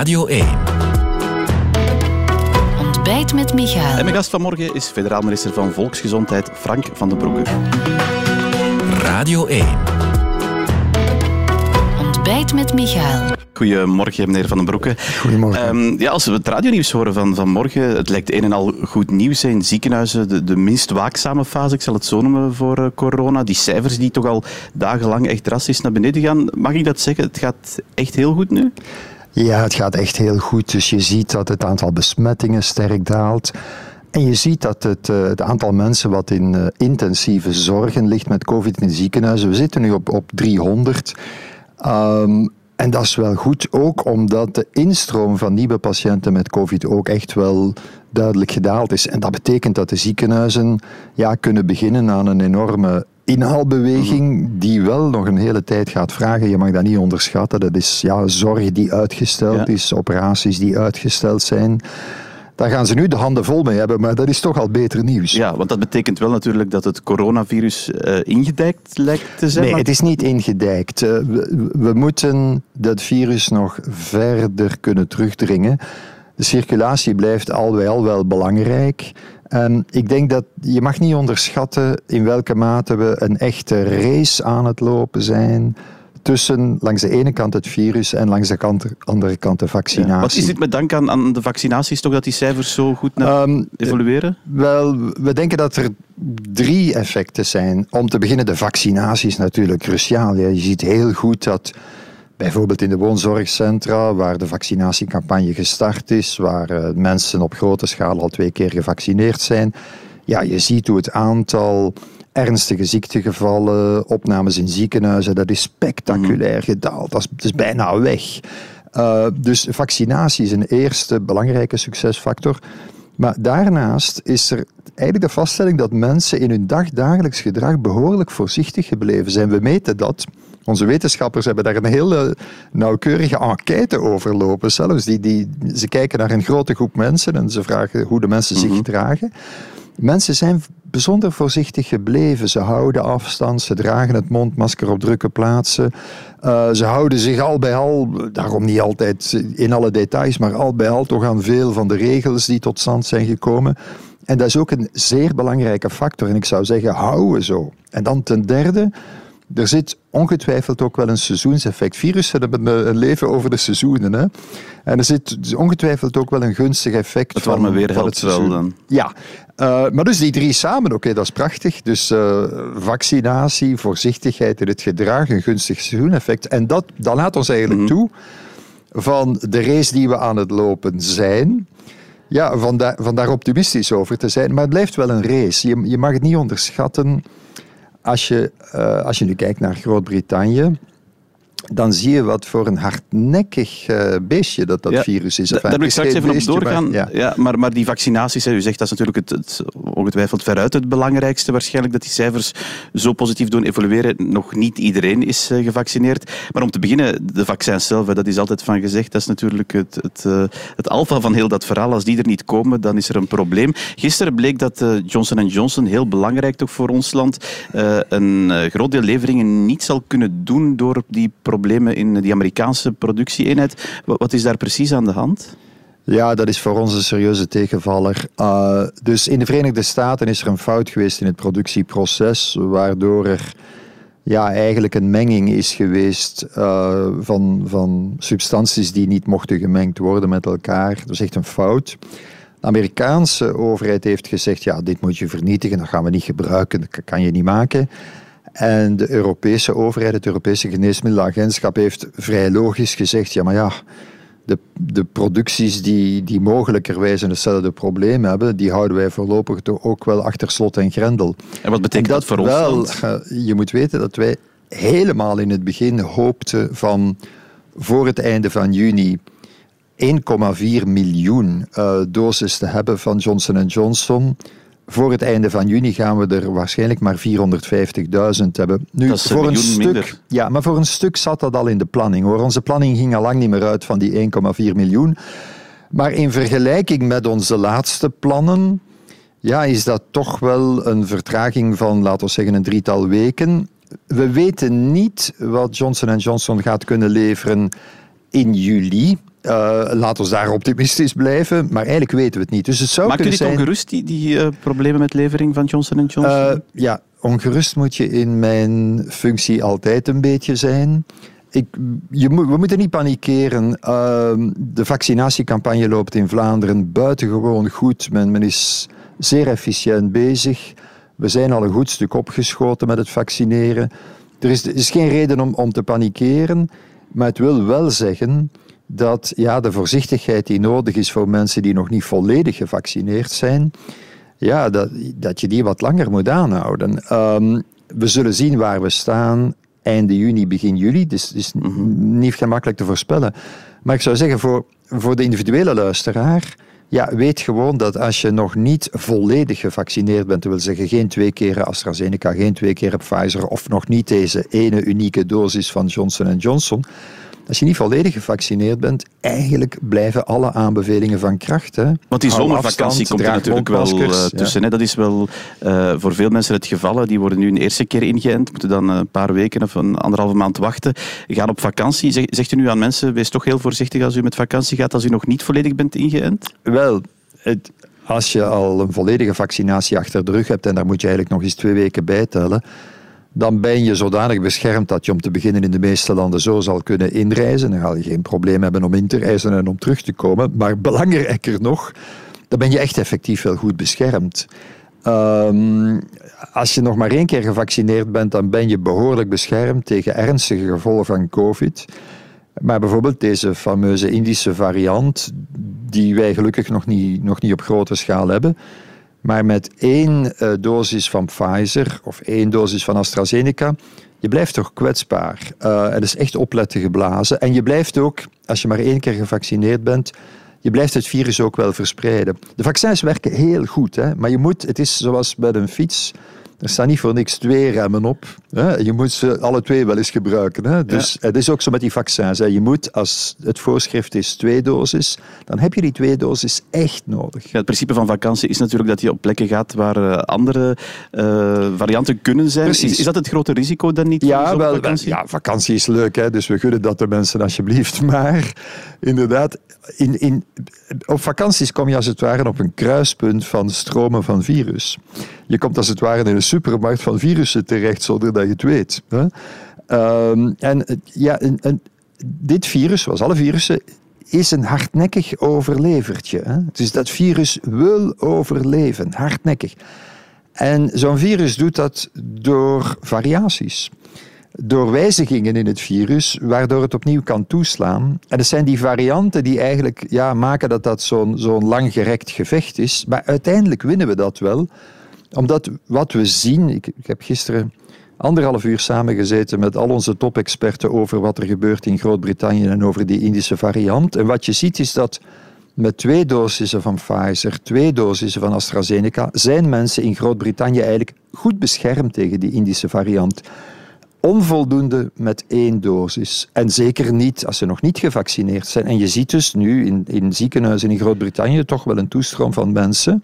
Radio 1. Ontbijt met Michael. En mijn gast vanmorgen is federaal minister van Volksgezondheid Frank van den Broeke. Radio 1. Ontbijt met Michael. Goedemorgen, meneer Van den Broeke. Goedemorgen. Ehm, ja, als we het radionieuws horen van vanmorgen, het lijkt een en al goed nieuws in ziekenhuizen. De, de minst waakzame fase, ik zal het zo noemen, voor eh, corona. Die cijfers die toch al dagenlang echt drastisch naar beneden gaan. Mag ik dat zeggen? Het gaat echt heel goed nu? Ja, het gaat echt heel goed. Dus je ziet dat het aantal besmettingen sterk daalt. En je ziet dat het, eh, het aantal mensen wat in eh, intensieve zorgen ligt met COVID in ziekenhuizen, we zitten nu op, op 300. Ehm, en dat is wel goed, ook omdat de instroom van nieuwe patiënten met COVID ook echt wel duidelijk gedaald is. En dat betekent dat de ziekenhuizen ja, kunnen beginnen aan een enorme inhaalbeweging die wel nog een hele tijd gaat vragen. Je mag dat niet onderschatten. Dat is ja, zorg die uitgesteld Ja. is, operaties die uitgesteld zijn. Daar gaan ze nu de handen vol mee hebben, maar dat is toch al beter nieuws. Ja, want dat betekent wel natuurlijk dat het coronavirus eh, ingedijkt lijkt te zijn. Nee, maar- het is niet ingedijkt. Eh, We, we moeten dat virus nog verder kunnen terugdringen. De circulatie blijft al wel belangrijk. Ik denk dat je mag niet onderschatten in welke mate we een echte race aan het lopen zijn tussen langs de ene kant het virus en langs de kant, andere kant de vaccinatie. Wat is dit met dank aan, aan de vaccinaties toch dat die cijfers zo goed naar Ehm, evolueren? Wel, we denken dat er drie effecten zijn. Om te beginnen, de vaccinatie is natuurlijk cruciaal. Ja, Je ziet heel goed dat bijvoorbeeld in de woonzorgcentra, waar de vaccinatiecampagne gestart is, waar eh, mensen op grote schaal al twee keer gevaccineerd zijn, ja, je ziet hoe het aantal ernstige ziektegevallen, opnames in ziekenhuizen, dat is spectaculair gedaald. Dat is, dat is bijna weg. Uh, dus vaccinatie is een eerste belangrijke succesfactor. Maar daarnaast is er eigenlijk de vaststelling dat mensen in hun dagdagelijks gedrag behoorlijk voorzichtig gebleven zijn. We meten dat. Onze wetenschappers hebben daar een hele nauwkeurige enquête over lopen. Zelfs die, die, ze kijken naar een grote groep mensen en ze vragen hoe de mensen zich gedragen. Mensen zijn bijzonder voorzichtig gebleven. Ze houden afstand, ze dragen het mondmasker op drukke plaatsen. Uh, ze houden zich al bij al, daarom niet altijd in alle details, maar al bij al toch aan veel van de regels die tot stand zijn gekomen. En dat is ook een zeer belangrijke factor. En ik zou zeggen, houden zo. En dan ten derde, er zit ongetwijfeld ook wel een seizoenseffect. Virussen hebben een leven over de seizoenen. Hè? En er zit ongetwijfeld ook wel een gunstig effect het warme weer helpt wel dan. Ja, uh, maar dus die drie samen, oké, okay, dat is prachtig. Dus uh, vaccinatie, voorzichtigheid in het gedrag, een gunstig seizoeneffect. En dat, dat laat ons eigenlijk mm -hmm. toe van de race die we aan het lopen zijn. Ja, van, da van daar optimistisch over te zijn. Maar het blijft wel een race. Je, je mag het niet onderschatten. Als je, uh, als je nu kijkt naar Groot-Brittannië, dan zie je wat voor een hardnekkig uh, beestje dat dat ja, virus is. Daar wil ik straks even op doorgaan. Maar, ja. ja. maar, maar die vaccinaties, hè, u zegt dat is natuurlijk het, het, ongetwijfeld veruit het belangrijkste waarschijnlijk, dat die cijfers zo positief doen evolueren. Nog niet iedereen is uh, gevaccineerd. Maar om te beginnen, de vaccins zelf, hè, dat is altijd van gezegd, dat is natuurlijk het, het, uh, het alfa van heel dat verhaal. Als die er niet komen, dan is er een probleem. Gisteren bleek dat Johnson Johnson, heel belangrijk toch voor ons land, een groot deel leveringen niet zal kunnen doen door die problemen in die Amerikaanse productieeenheid. Wat is daar precies aan de hand? Ja, dat is voor ons een serieuze tegenvaller. Uh, dus in de Verenigde Staten is er een fout geweest in het productieproces, waardoor er ja, eigenlijk een menging is geweest uh, van, van substanties die niet mochten gemengd worden met elkaar. Dat is echt een fout. De Amerikaanse overheid heeft gezegd, ja, dit moet je vernietigen, dat gaan we niet gebruiken, dat kan je niet maken. En de Europese overheid, het Europese Geneesmiddelenagentschap, heeft vrij logisch gezegd: ja, maar ja, de, de producties die, die mogelijkerwijs hetzelfde probleem hebben, die houden wij voorlopig toch ook wel achter slot en grendel. En wat betekent en dat, voor wel, ons? Uh, je moet weten dat wij helemaal in het begin hoopten van voor het einde van juni 1,4 miljoen uh, doses te hebben van Johnson Johnson voor het einde van juni gaan we er waarschijnlijk maar 450.000 hebben. Nu, dat is voor een, een stuk, minder. Ja, maar voor een stuk zat dat al in de planning. Hoor. Onze planning ging al lang niet meer uit van die 1,4 miljoen. Maar in vergelijking met onze laatste plannen, ja, is dat toch wel een vertraging van, laten we zeggen, een drietal weken. We weten niet wat Johnson Johnson gaat kunnen leveren in juli. Uh, laat ons daar optimistisch blijven, maar eigenlijk weten we het niet. Dus het zou Maakt u dit zijn... ongerust, die, die uh, problemen met levering van Johnson Johnson? Uh, ja, ongerust moet je in mijn functie altijd een beetje zijn. Ik, je we moeten niet panikeren. Ehm, de vaccinatiecampagne loopt in Vlaanderen buitengewoon goed. Men, men is zeer efficiënt bezig. We zijn al een goed stuk opgeschoten met het vaccineren. Er is, er is geen reden om, om te panikeren, maar het wil wel zeggen dat ja, de voorzichtigheid die nodig is voor mensen die nog niet volledig gevaccineerd zijn, ja, dat, dat je die wat langer moet aanhouden. Ehm, we zullen zien waar we staan einde juni, begin juli. Dus het is mhm. niet gemakkelijk te voorspellen. Maar ik zou zeggen, voor, voor de individuele luisteraar, ja, weet gewoon dat als je nog niet volledig gevaccineerd bent, dat wil zeggen geen twee keer AstraZeneca, geen twee keer Pfizer of nog niet deze ene unieke dosis van Johnson Johnson, als je niet volledig gevaccineerd bent, eigenlijk blijven alle aanbevelingen van kracht. Hè. Want die zomervakantie komt er natuurlijk wel uh, tussen. Hè. Dat is wel uh, voor veel mensen het geval. Die worden nu een eerste keer ingeënt, moeten dan een paar weken of een anderhalve maand wachten. Gaan op vakantie. Zeg, zegt u nu aan mensen, wees toch heel voorzichtig als u met vakantie gaat, als u nog niet volledig bent ingeënt? Wel, het, als je al een volledige vaccinatie achter de rug hebt, en daar moet je eigenlijk nog eens twee weken bij tellen, dan ben je zodanig beschermd dat je om te beginnen in de meeste landen zo zal kunnen inreizen. Dan ga je geen probleem hebben om in te reizen en om terug te komen. Maar belangrijker nog, dan ben je echt effectief wel goed beschermd. Um, als je nog maar één keer gevaccineerd bent, dan ben je behoorlijk beschermd tegen ernstige gevolgen van COVID. Maar bijvoorbeeld deze fameuze Indische variant, die wij gelukkig nog niet, nog niet op grote schaal hebben, maar met één uh, dosis van Pfizer of één dosis van AstraZeneca, je blijft toch kwetsbaar. Het is echt opletten geblazen. En je blijft ook, als je maar één keer gevaccineerd bent, je blijft het virus ook wel verspreiden. De vaccins werken heel goed, hè? maar je moet, het is zoals bij een fiets. Er staan niet voor niks twee remmen op. Je moet ze alle twee wel eens gebruiken. Hè? Dus het is ook zo met die vaccins. Hè? Je moet, als het voorschrift is twee doses, dan heb je die twee doses echt nodig. Ja, het principe van vakantie is natuurlijk dat je op plekken gaat waar uh, andere uh, varianten kunnen zijn. Is, is, dat het grote risico dan niet? Ja, wel, vakantie? ja vakantie is leuk, hè? dus we gunnen dat de mensen alsjeblieft. Maar inderdaad, in, in, op vakanties kom je als het ware op een kruispunt van stromen van virus. Je komt als het ware in een supermarkt van virussen terecht zonder dat je het weet. Hè? Um, en ja, dit virus, zoals alle virussen, is een hardnekkig overlevertje. Hè? Dus dat virus wil overleven, hardnekkig. En zo'n virus doet dat door variaties door wijzigingen in het virus, waardoor het opnieuw kan toeslaan. En het zijn die varianten die eigenlijk ja, maken dat dat zo'n langgerekt gevecht is. Maar uiteindelijk winnen we dat wel, omdat wat we zien. Ik heb gisteren anderhalf uur samengezeten met al onze topexperten over wat er gebeurt in Groot-Brittannië en over die Indische variant. En wat je ziet is dat met twee dosissen van Pfizer, twee dosissen van AstraZeneca, zijn mensen in Groot-Brittannië eigenlijk goed beschermd tegen die Indische variant onvoldoende met één dosis. En zeker niet als ze nog niet gevaccineerd zijn. En je ziet dus nu in, in ziekenhuizen in Groot-Brittannië toch wel een toestroom van mensen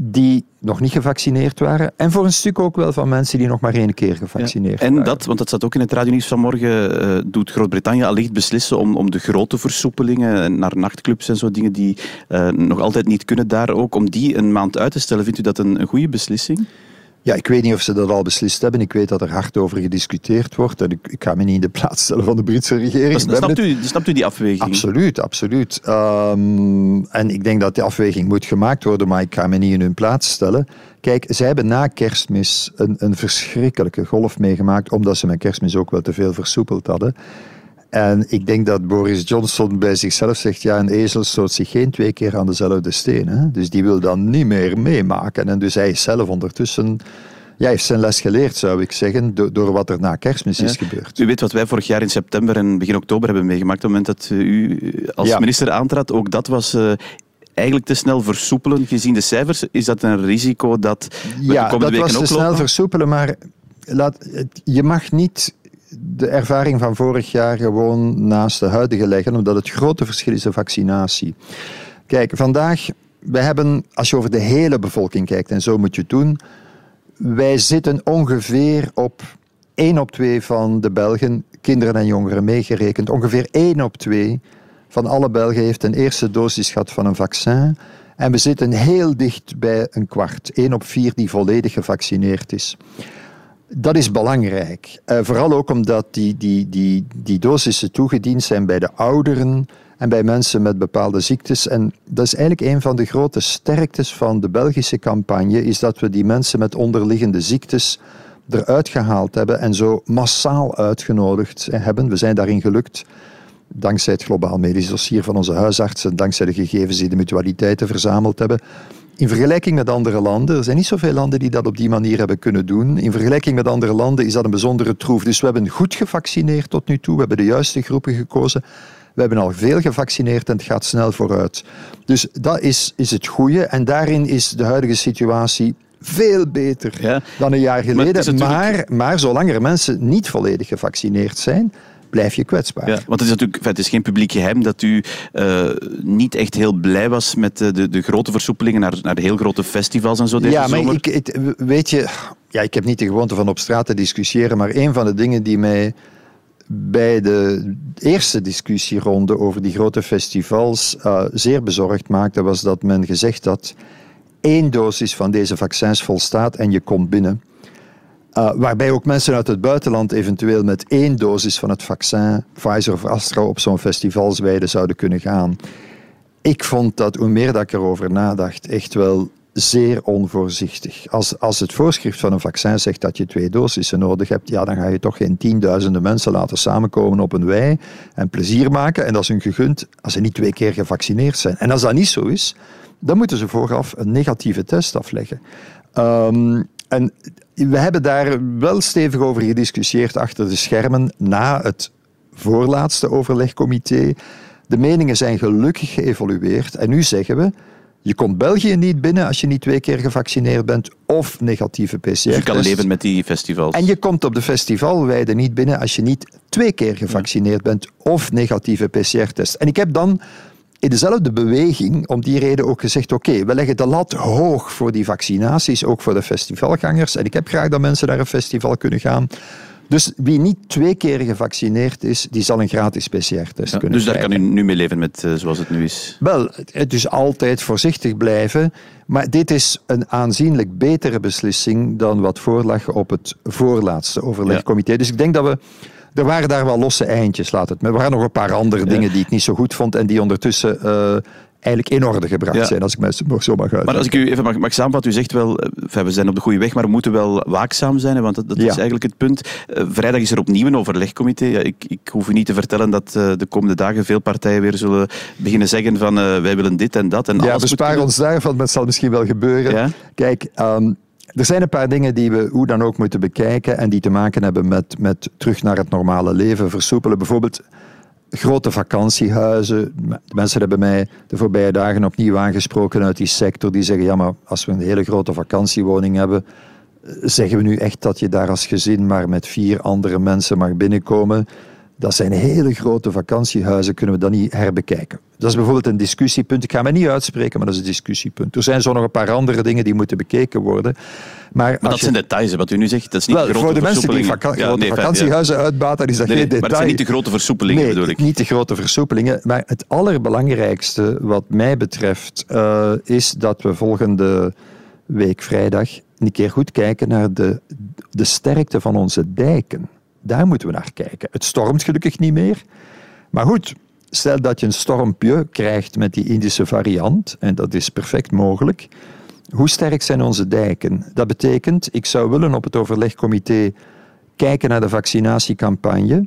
die nog niet gevaccineerd waren. En voor een stuk ook wel van mensen die nog maar één keer gevaccineerd ja, en waren. dat, want dat staat ook in het radionieuws vanmorgen, uh, doet Groot-Brittannië allicht beslissen om, om de grote versoepelingen naar nachtclubs en zo dingen die uh, nog altijd niet kunnen daar ook, om die een maand uit te stellen. Vindt u dat een, een goede beslissing? Ja, ik weet niet of ze dat al beslist hebben. Ik weet dat er hard over gediscuteerd wordt. En ik, ik ga me niet in de plaats stellen van de Britse regering. Snapt u, snapt u die afweging? Absoluut, absoluut. Um, en ik denk dat die afweging moet gemaakt worden, maar ik ga me niet in hun plaats stellen. Kijk, zij hebben na kerstmis een, een verschrikkelijke golf meegemaakt, omdat ze met kerstmis ook wel te veel versoepeld hadden. En ik denk dat Boris Johnson bij zichzelf zegt, ja, een ezel stoot zich geen twee keer aan dezelfde steen. Hè? Dus die wil dan niet meer meemaken. En dus hij is zelf ondertussen... Ja, heeft zijn les geleerd, zou ik zeggen, door, door wat er na kerstmis is gebeurd. U weet wat wij vorig jaar in september en begin oktober hebben meegemaakt. Op het moment dat u als minister aantrad, ook dat was uh, eigenlijk te snel versoepelen. Gezien de cijfers, is dat een risico dat we ja, de komende weken ook Ja, dat was te snel versoepelen, maar laat, je mag niet de ervaring van vorig jaar gewoon naast de huidige leggen, omdat het grote verschil is de vaccinatie. Kijk, vandaag, we hebben, als je over de hele bevolking kijkt, en zo moet je het doen, wij zitten ongeveer op 1 op 2 van de Belgen, kinderen en jongeren meegerekend, ongeveer 1 op 2 van alle Belgen heeft een eerste dosis gehad van een vaccin. En we zitten heel dicht bij een kwart. 1 op 4 die volledig gevaccineerd is. Dat is belangrijk. Uh, vooral ook omdat die, die, die, die dosissen toegediend zijn bij de ouderen en bij mensen met bepaalde ziektes. En dat is eigenlijk een van de grote sterktes van de Belgische campagne, is dat we die mensen met onderliggende ziektes eruit gehaald hebben en zo massaal uitgenodigd hebben. We zijn daarin gelukt dankzij het globaal medisch dossier van onze huisartsen, dankzij de gegevens die de mutualiteiten verzameld hebben. In vergelijking met andere landen, er zijn niet zoveel landen die dat op die manier hebben kunnen doen. In vergelijking met andere landen is dat een bijzondere troef. Dus we hebben goed gevaccineerd tot nu toe, we hebben de juiste groepen gekozen. We hebben al veel gevaccineerd en het gaat snel vooruit. Dus dat is, is het goede. En daarin is de huidige situatie veel beter dan een jaar geleden. Maar, maar, maar zolang er mensen niet volledig gevaccineerd zijn, blijf je kwetsbaar. Ja, want het is natuurlijk het is geen publiek geheim dat u uh, niet echt heel blij was met de, de, de grote versoepelingen naar, naar de heel grote festivals en zo deze ja, maar Ik, weet je, ja, ik heb niet de gewoonte van op straat te discussiëren, maar een van de dingen die mij bij de eerste discussieronde over die grote festivals uh, zeer bezorgd maakte, was dat men gezegd had één dosis van deze vaccins volstaat en je komt binnen. Uh, waarbij ook mensen uit het buitenland eventueel met één dosis van het vaccin, Pfizer of Astra, op zo'n festivalsweide zouden kunnen gaan. Ik vond dat, hoe meer dat ik erover nadacht, echt wel zeer onvoorzichtig. Als, als het voorschrift van een vaccin zegt dat je twee dosissen nodig hebt, ja, dan ga je toch geen tienduizenden mensen laten samenkomen op een wei en plezier maken. En dat is hun gegund als ze niet twee keer gevaccineerd zijn. En als dat niet zo is, dan moeten ze vooraf een negatieve test afleggen. Um, en we hebben daar wel stevig over gediscussieerd achter de schermen na het voorlaatste overlegcomité. De meningen zijn gelukkig geëvolueerd en nu zeggen we. Je komt België niet binnen als je niet twee keer gevaccineerd bent of negatieve PCR-test. Dus je kan leven met die festivals. En je komt op de festivalweide niet binnen als je niet twee keer gevaccineerd bent of negatieve PCR-test. En ik heb dan in dezelfde beweging om die reden ook gezegd: oké, we leggen de lat hoog voor die vaccinaties, ook voor de festivalgangers. En ik heb graag dat mensen naar een festival kunnen gaan. Dus wie niet twee keer gevaccineerd is, die zal een gratis PCR-test kunnen Dus daar kan u nu mee leven met uh, zoals het nu is? Wel, het is altijd voorzichtig blijven. Maar dit is een aanzienlijk betere beslissing dan wat voorlag op het voorlaatste overlegcomité. Dus ik denk dat we er waren daar wel losse eindjes, laat het. Maar er waren nog een paar andere dingen die ik niet zo goed vond en die ondertussen uh, eigenlijk in orde gebracht zijn, als ik mij zo mag uit. Maar als ik u even mag, mag samenvatten, u zegt wel, uh, we zijn op de goede weg, maar we moeten wel waakzaam zijn, want dat, dat is eigenlijk het punt. Uh, vrijdag is er opnieuw een overlegcomité. Ja, ik, ik hoef u niet te vertellen dat de komende dagen veel partijen weer zullen beginnen zeggen van wij willen dit en dat. En ja, bespaar ons daarvan, het zal misschien wel gebeuren. Kijk, um, er zijn een paar dingen die we hoe dan ook moeten bekijken en die te maken hebben met, met terug naar het normale leven versoepelen. Bijvoorbeeld grote vakantiehuizen. Mensen hebben mij de voorbije dagen opnieuw aangesproken uit die sector. Die zeggen, ja maar als we een hele grote vakantiewoning hebben, zeggen we nu echt dat je daar als gezin maar met vier andere mensen mag binnenkomen? Dat zijn hele grote vakantiehuizen, kunnen we dat niet herbekijken. Dat is bijvoorbeeld een discussiepunt. Ik ga me niet uitspreken, maar dat is een discussiepunt. Er zijn zo nog een paar andere dingen die moeten bekeken worden. Maar, maar dat zijn details, wat u nu zegt. Dat is niet wel, voor de mensen die vaka grote vakantiehuizen ja. uitbaten, is dat geen detail. Maar dat zijn niet de grote versoepelingen, bedoel ik. niet de grote versoepelingen. Maar het allerbelangrijkste wat mij betreft uh, is dat we volgende week vrijdag een keer goed kijken naar de, de sterkte van onze dijken. Daar moeten we naar kijken. Het stormt gelukkig niet meer. Maar goed, stel dat je een stormpje krijgt met die Indische variant, en dat is perfect mogelijk. Hoe sterk zijn onze dijken? Dat betekent, ik zou willen op het overlegcomité kijken naar de vaccinatiecampagne.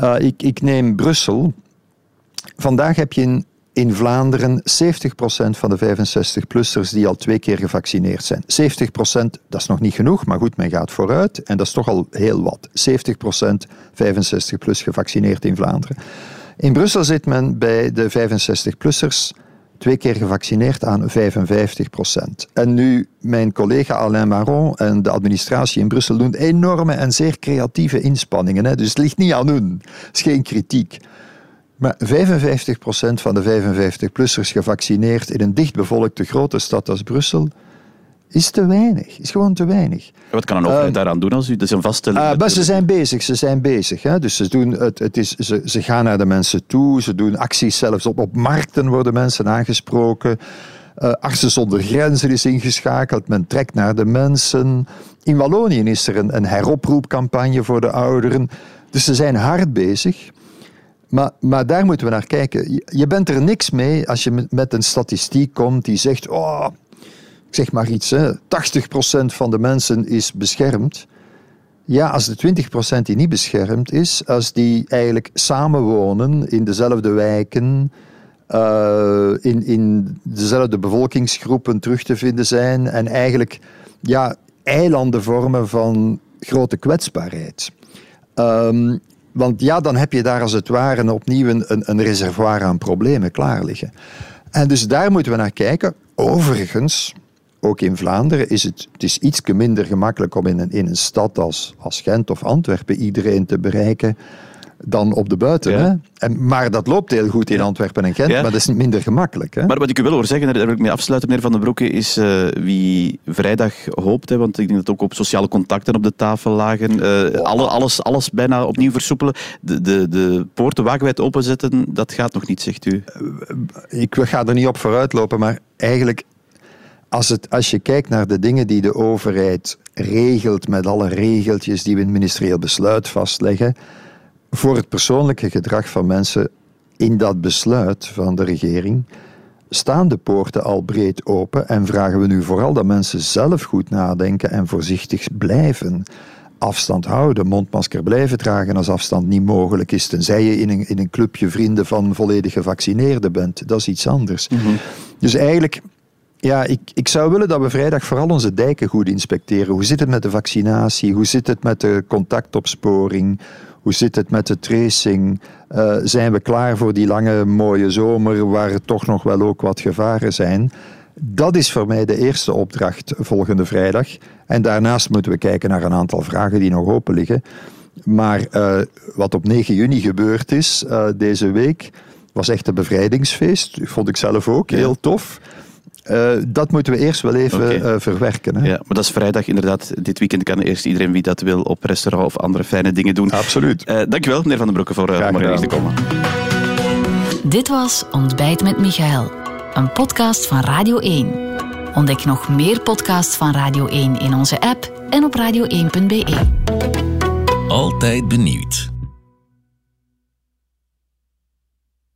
Uh, ik, ik neem Brussel. Vandaag heb je in in Vlaanderen 70% van de 65-plussers die al twee keer gevaccineerd zijn. 70%, dat is nog niet genoeg, maar goed, men gaat vooruit en dat is toch al heel wat. 70% 65-plus gevaccineerd in Vlaanderen. In Brussel zit men bij de 65-plussers twee keer gevaccineerd aan 55% En nu, mijn collega Alain Maron en de administratie in Brussel doen enorme en zeer creatieve inspanningen. Hè. Dus het ligt niet aan hun. Het is geen kritiek. Maar 55% van de 55-plussers gevaccineerd in een dichtbevolkte grote stad als Brussel, is te weinig. Is gewoon te weinig. Wat kan een overheid uh, daaraan doen als u... Dat is een vaststelling. Uh, ze zijn bezig. Ze zijn bezig. Hè. Dus ze, doen het, het is, ze, ze gaan naar de mensen toe. Ze doen acties zelfs op, op markten worden mensen aangesproken. Uh, Artsen zonder grenzen is ingeschakeld. Men trekt naar de mensen. In Wallonië is er een, een heroproepcampagne voor de ouderen. Dus ze zijn hard bezig. Maar, maar daar moeten we naar kijken. Je bent er niks mee als je met een statistiek komt die zegt: Oh, ik zeg maar iets, hè, 80% van de mensen is beschermd. Ja, als de 20% die niet beschermd is, als die eigenlijk samenwonen in dezelfde wijken, uh, in, in dezelfde bevolkingsgroepen terug te vinden zijn en eigenlijk ja, eilanden vormen van grote kwetsbaarheid. Um, want ja, dan heb je daar als het ware opnieuw een, een reservoir aan problemen klaar liggen. En dus daar moeten we naar kijken. Overigens, ook in Vlaanderen is het, het is iets minder gemakkelijk om in een, in een stad als, als Gent of Antwerpen iedereen te bereiken dan op de buiten. Hè? En, maar dat loopt heel goed in Antwerpen en Gent, maar dat is minder gemakkelijk. Hè? Maar wat ik u wil hoor zeggen, daar wil ik mee afsluiten, meneer Van den Broeke, is uh, wie vrijdag hoopt, hè, want ik denk dat ook op sociale contacten op de tafel lagen, uh, alle, alles, alles bijna opnieuw versoepelen, de, de, de poorten wagenwijd openzetten, dat gaat nog niet, zegt u. Ik ga er niet op vooruitlopen, maar eigenlijk als, het, als je kijkt naar de dingen die de overheid regelt met alle regeltjes die we in het ministerieel besluit vastleggen, voor het persoonlijke gedrag van mensen in dat besluit van de regering staan de poorten al breed open en vragen we nu vooral dat mensen zelf goed nadenken en voorzichtig blijven. Afstand houden, mondmasker blijven dragen als afstand niet mogelijk is, tenzij je in een, in een clubje vrienden van volledig gevaccineerden bent. Dat is iets anders. Mhm. Dus eigenlijk ja, ik, ik zou willen dat we vrijdag vooral onze dijken goed inspecteren. Hoe zit het met de vaccinatie? Hoe zit het met de contactopsporing? Hoe zit het met de tracing? Uh, zijn we klaar voor die lange mooie zomer waar er toch nog wel ook wat gevaren zijn? Dat is voor mij de eerste opdracht volgende vrijdag. En daarnaast moeten we kijken naar een aantal vragen die nog open liggen. Maar uh, wat op 9 juni gebeurd is uh, deze week, was echt een bevrijdingsfeest. Vond ik zelf ook heel tof. Uh, dat moeten we eerst wel even okay. uh, verwerken. Hè? Ja, maar dat is vrijdag inderdaad. Dit weekend kan eerst iedereen wie dat wil op restaurant of andere fijne dingen doen. Absoluut. Uh, dankjewel, meneer Van den Broeke, voor om hier te komen. Dit was Ontbijt met Michael, een podcast van Radio 1. Ontdek nog meer podcasts van Radio 1 in onze app en op radio1.be. Altijd benieuwd.